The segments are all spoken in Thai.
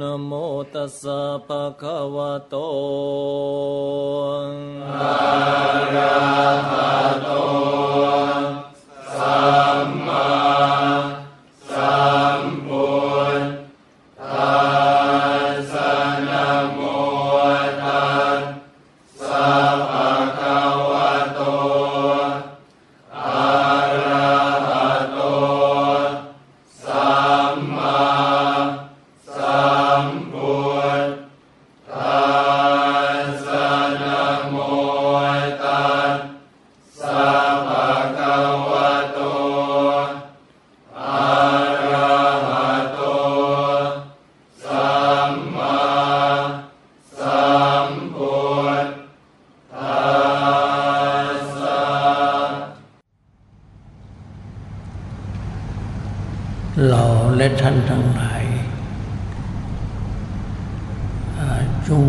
นโมตัสสะภะคะวะโตอะระหะโต สัมมา และท่านทั้งหลายจง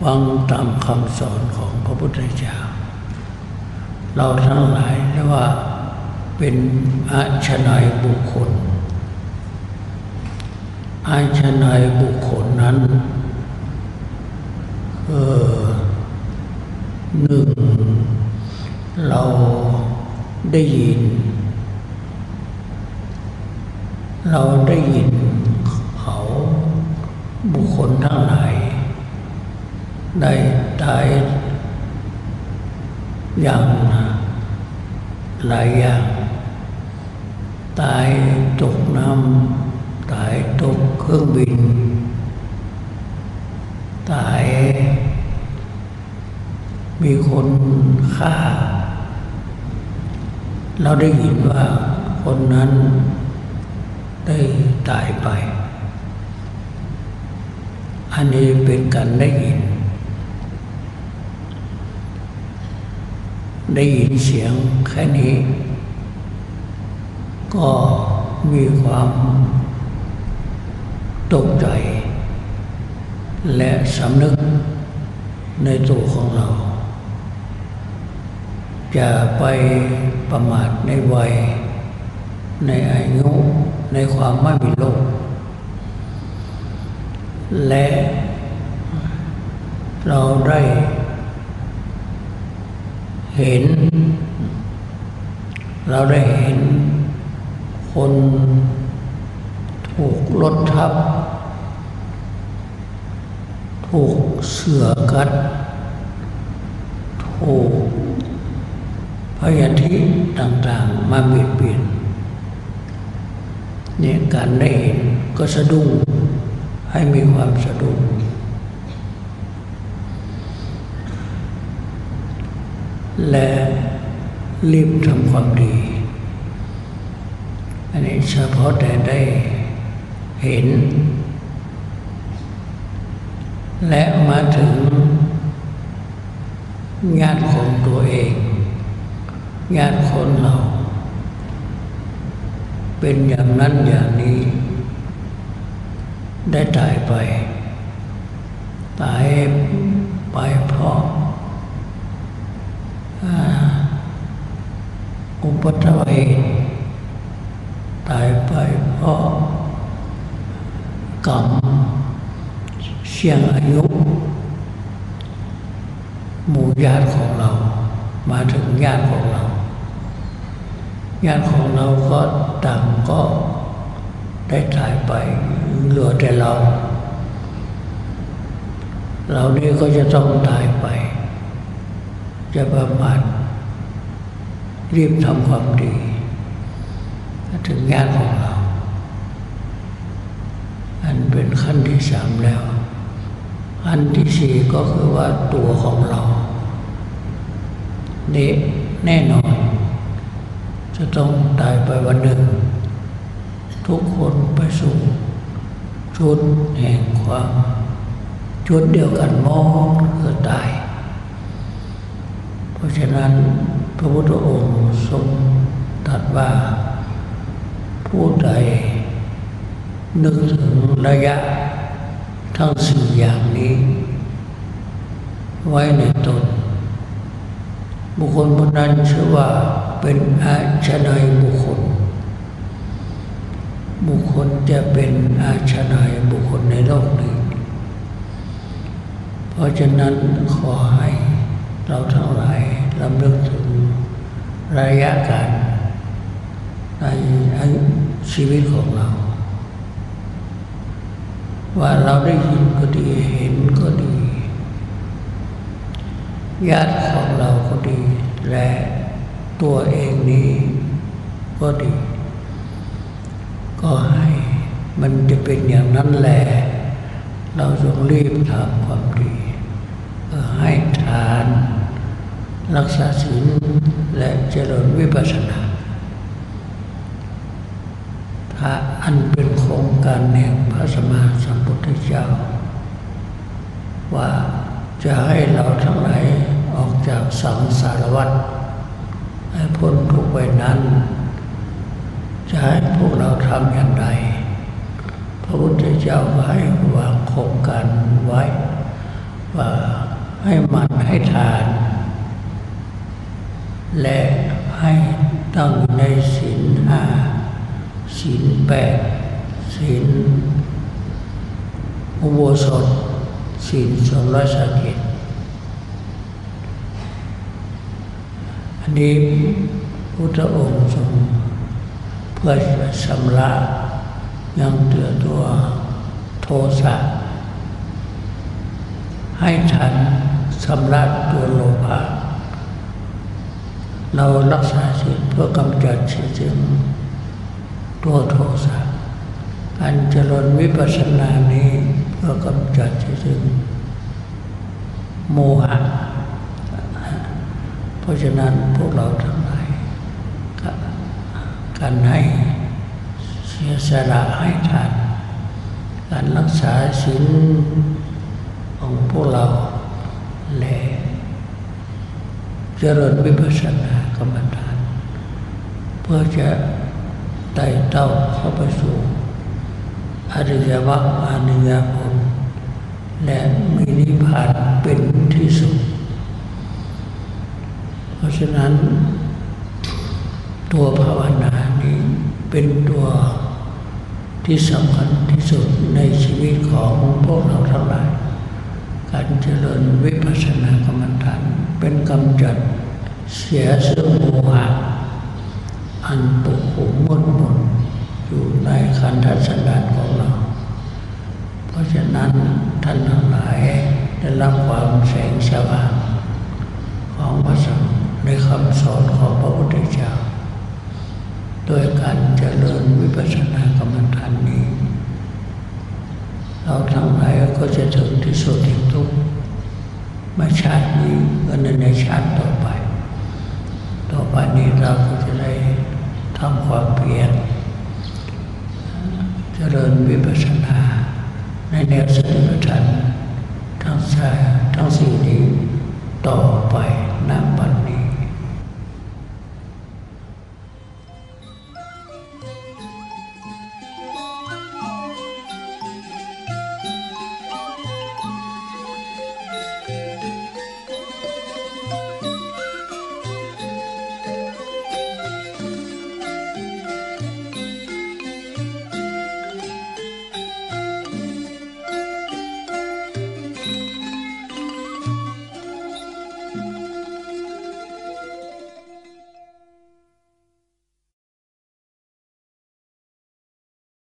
ฟังตามคำสอนของพระพุทธเจ้า เราทั้งหลายเรียกว่าเป็นอาชนายบุคคล อาชนายบุคคลนั้นเออหนึ่งเราได้ยิน เราได้ยินเขาบุคคลทั้งหลายได้ตายอย่างหลายอย่างตายตกน้ำตายตกเครื่องบิน ตาย มีคนฆ่า เราได้ยินว่าคนนั้นายไป อันนี้เป็นการได้ยิน ได้ยินเสียงแค่นี้ ก็มีความตกใจ และสำนึกในตัวของเรา จะไปประมาทในวัยในอายุ ในความไม่มีโลก และเราได้เห็น เราได้เห็นคนถูกรถทับ ถูกเสือกัด ถูกพยาธิต่างๆ มาเบียดเบียน เนี่ยการได้เห็นก็สะดุ้งให้มีความสะดุ้งและรีบทำความดี อันนี้เฉพาะแต่ได้เห็น และมาถึงญาติของตัวเองญาติคนเรา เป็นอย่างนั้นอย่างนี้ ได้ตายไป ตายไปเพราะอุปัตวเหตุตายไปเพราะกรรมเสี่ยงอายุหมู่ญาติของเรา มาถึงญาติของเรา ญาติของเราก็ต่างก็ได้ตายไปเหลือแต่เรา เรานี่ก็จะต้องตายไป จะประมาทรีบทำความดี ถึงญาติของเรา อันเป็นขั้นที่สามแล้ว อันที่สี่ก็คือว่าตัวของเรานี่แน่นอน จะต้องตายไปวันหนึ่ง ทุกคนไปสู่จุดแห่งความจุดเดียวกันมองคือตาย เพราะฉะนั้นพระพุทธองค์ทรงตรัสว่า ผู้ใดนึกถึงระยะทั้งสี่อย่างนี้ ไว้ในตน บุคคลผู้นั้นชื่อว่า เป็นอาชนายบุคคล บุคคลจะเป็นอาชนายบุคคลในโลกนี้ เพราะฉะนั้นขอให้เราทั้งหลายลำลึกถึงระยะการในชีวิตของเรา ว่าเราได้ยินก็ดีเห็นก็ดี ญาติของเราก็ดีและ ตัวเองนี้ก็ดี ก็ให้มันจะเป็นอย่างนั้นแหละ เราจงรีบทำความดีให้ทาน รักษาศีลและเจริญวิปัสสนาถ้าอันเป็นโครงการแห่งพระสมมาสัมพุทธเจ้า ว่าจะให้เราทั้งหลายออกจากสังสารวัฏให้ พ้นทุกไปนั้น จะให้พวกเราทำอย่างไร พระพุทธเจ้าให้วางโครงการไว้ ว่าให้มันให้ทาน และให้ตั้งในศีลห้าศีลแปดศีลอุโบสถศีลสองร้อยสักเกตอั นนี้พุทธองค์ทรงเพื่อชำระยังเตือตัวโทสะให้ทันชำระตัวโลภะเรารักษาศีลเพื่อกำจัดสิ่งที่ตัวโทสะการเจริญวิปัสสนานี้เพื่อกำจัดสิ่งที่โมหะ ราะฉะนั้นพวกเราทั้งหลายการให้เสียสละให้ทานการรักษาศีลของพวกเราและเจริญวิปัสสนากรรมฐาน เพื่อจะไต่เต้าเข้าไปสู่อริยมรรคอริยผลและมีนิพพานเป็นที่สุด ราะฉะนั้น ตัวภาวนานี้เป็นตัวที่สำคัญที่สุดในชีวิตของพวกเราทั้งหลาย การเจริญวิปัสสนากรรมฐานเป็นกำจัดเสียซึ่งโมหะอันปกขุมมดมนอยู่ในคันธสันดานของเรา เพราะฉะนั้นท่านทั้งหลายได้รับความแสงสว่างพระสงฆ์ในคำสอนของพระพุทธเจ้า โดยการเจริญวิปัสสนากรรมฐานนี้ เราทั้งหลายก็จะถึงที่สุดแห่งทุกข์ไม่ชาตินี้ก็ในชาติต่อไป ต่อไปนี้เราก็จะได้ทำความเพียรเจริญวิปัสสนา ในแนวสติปัฏฐานทั้งสายทั้งสี่นี้ต่อไปนับบัด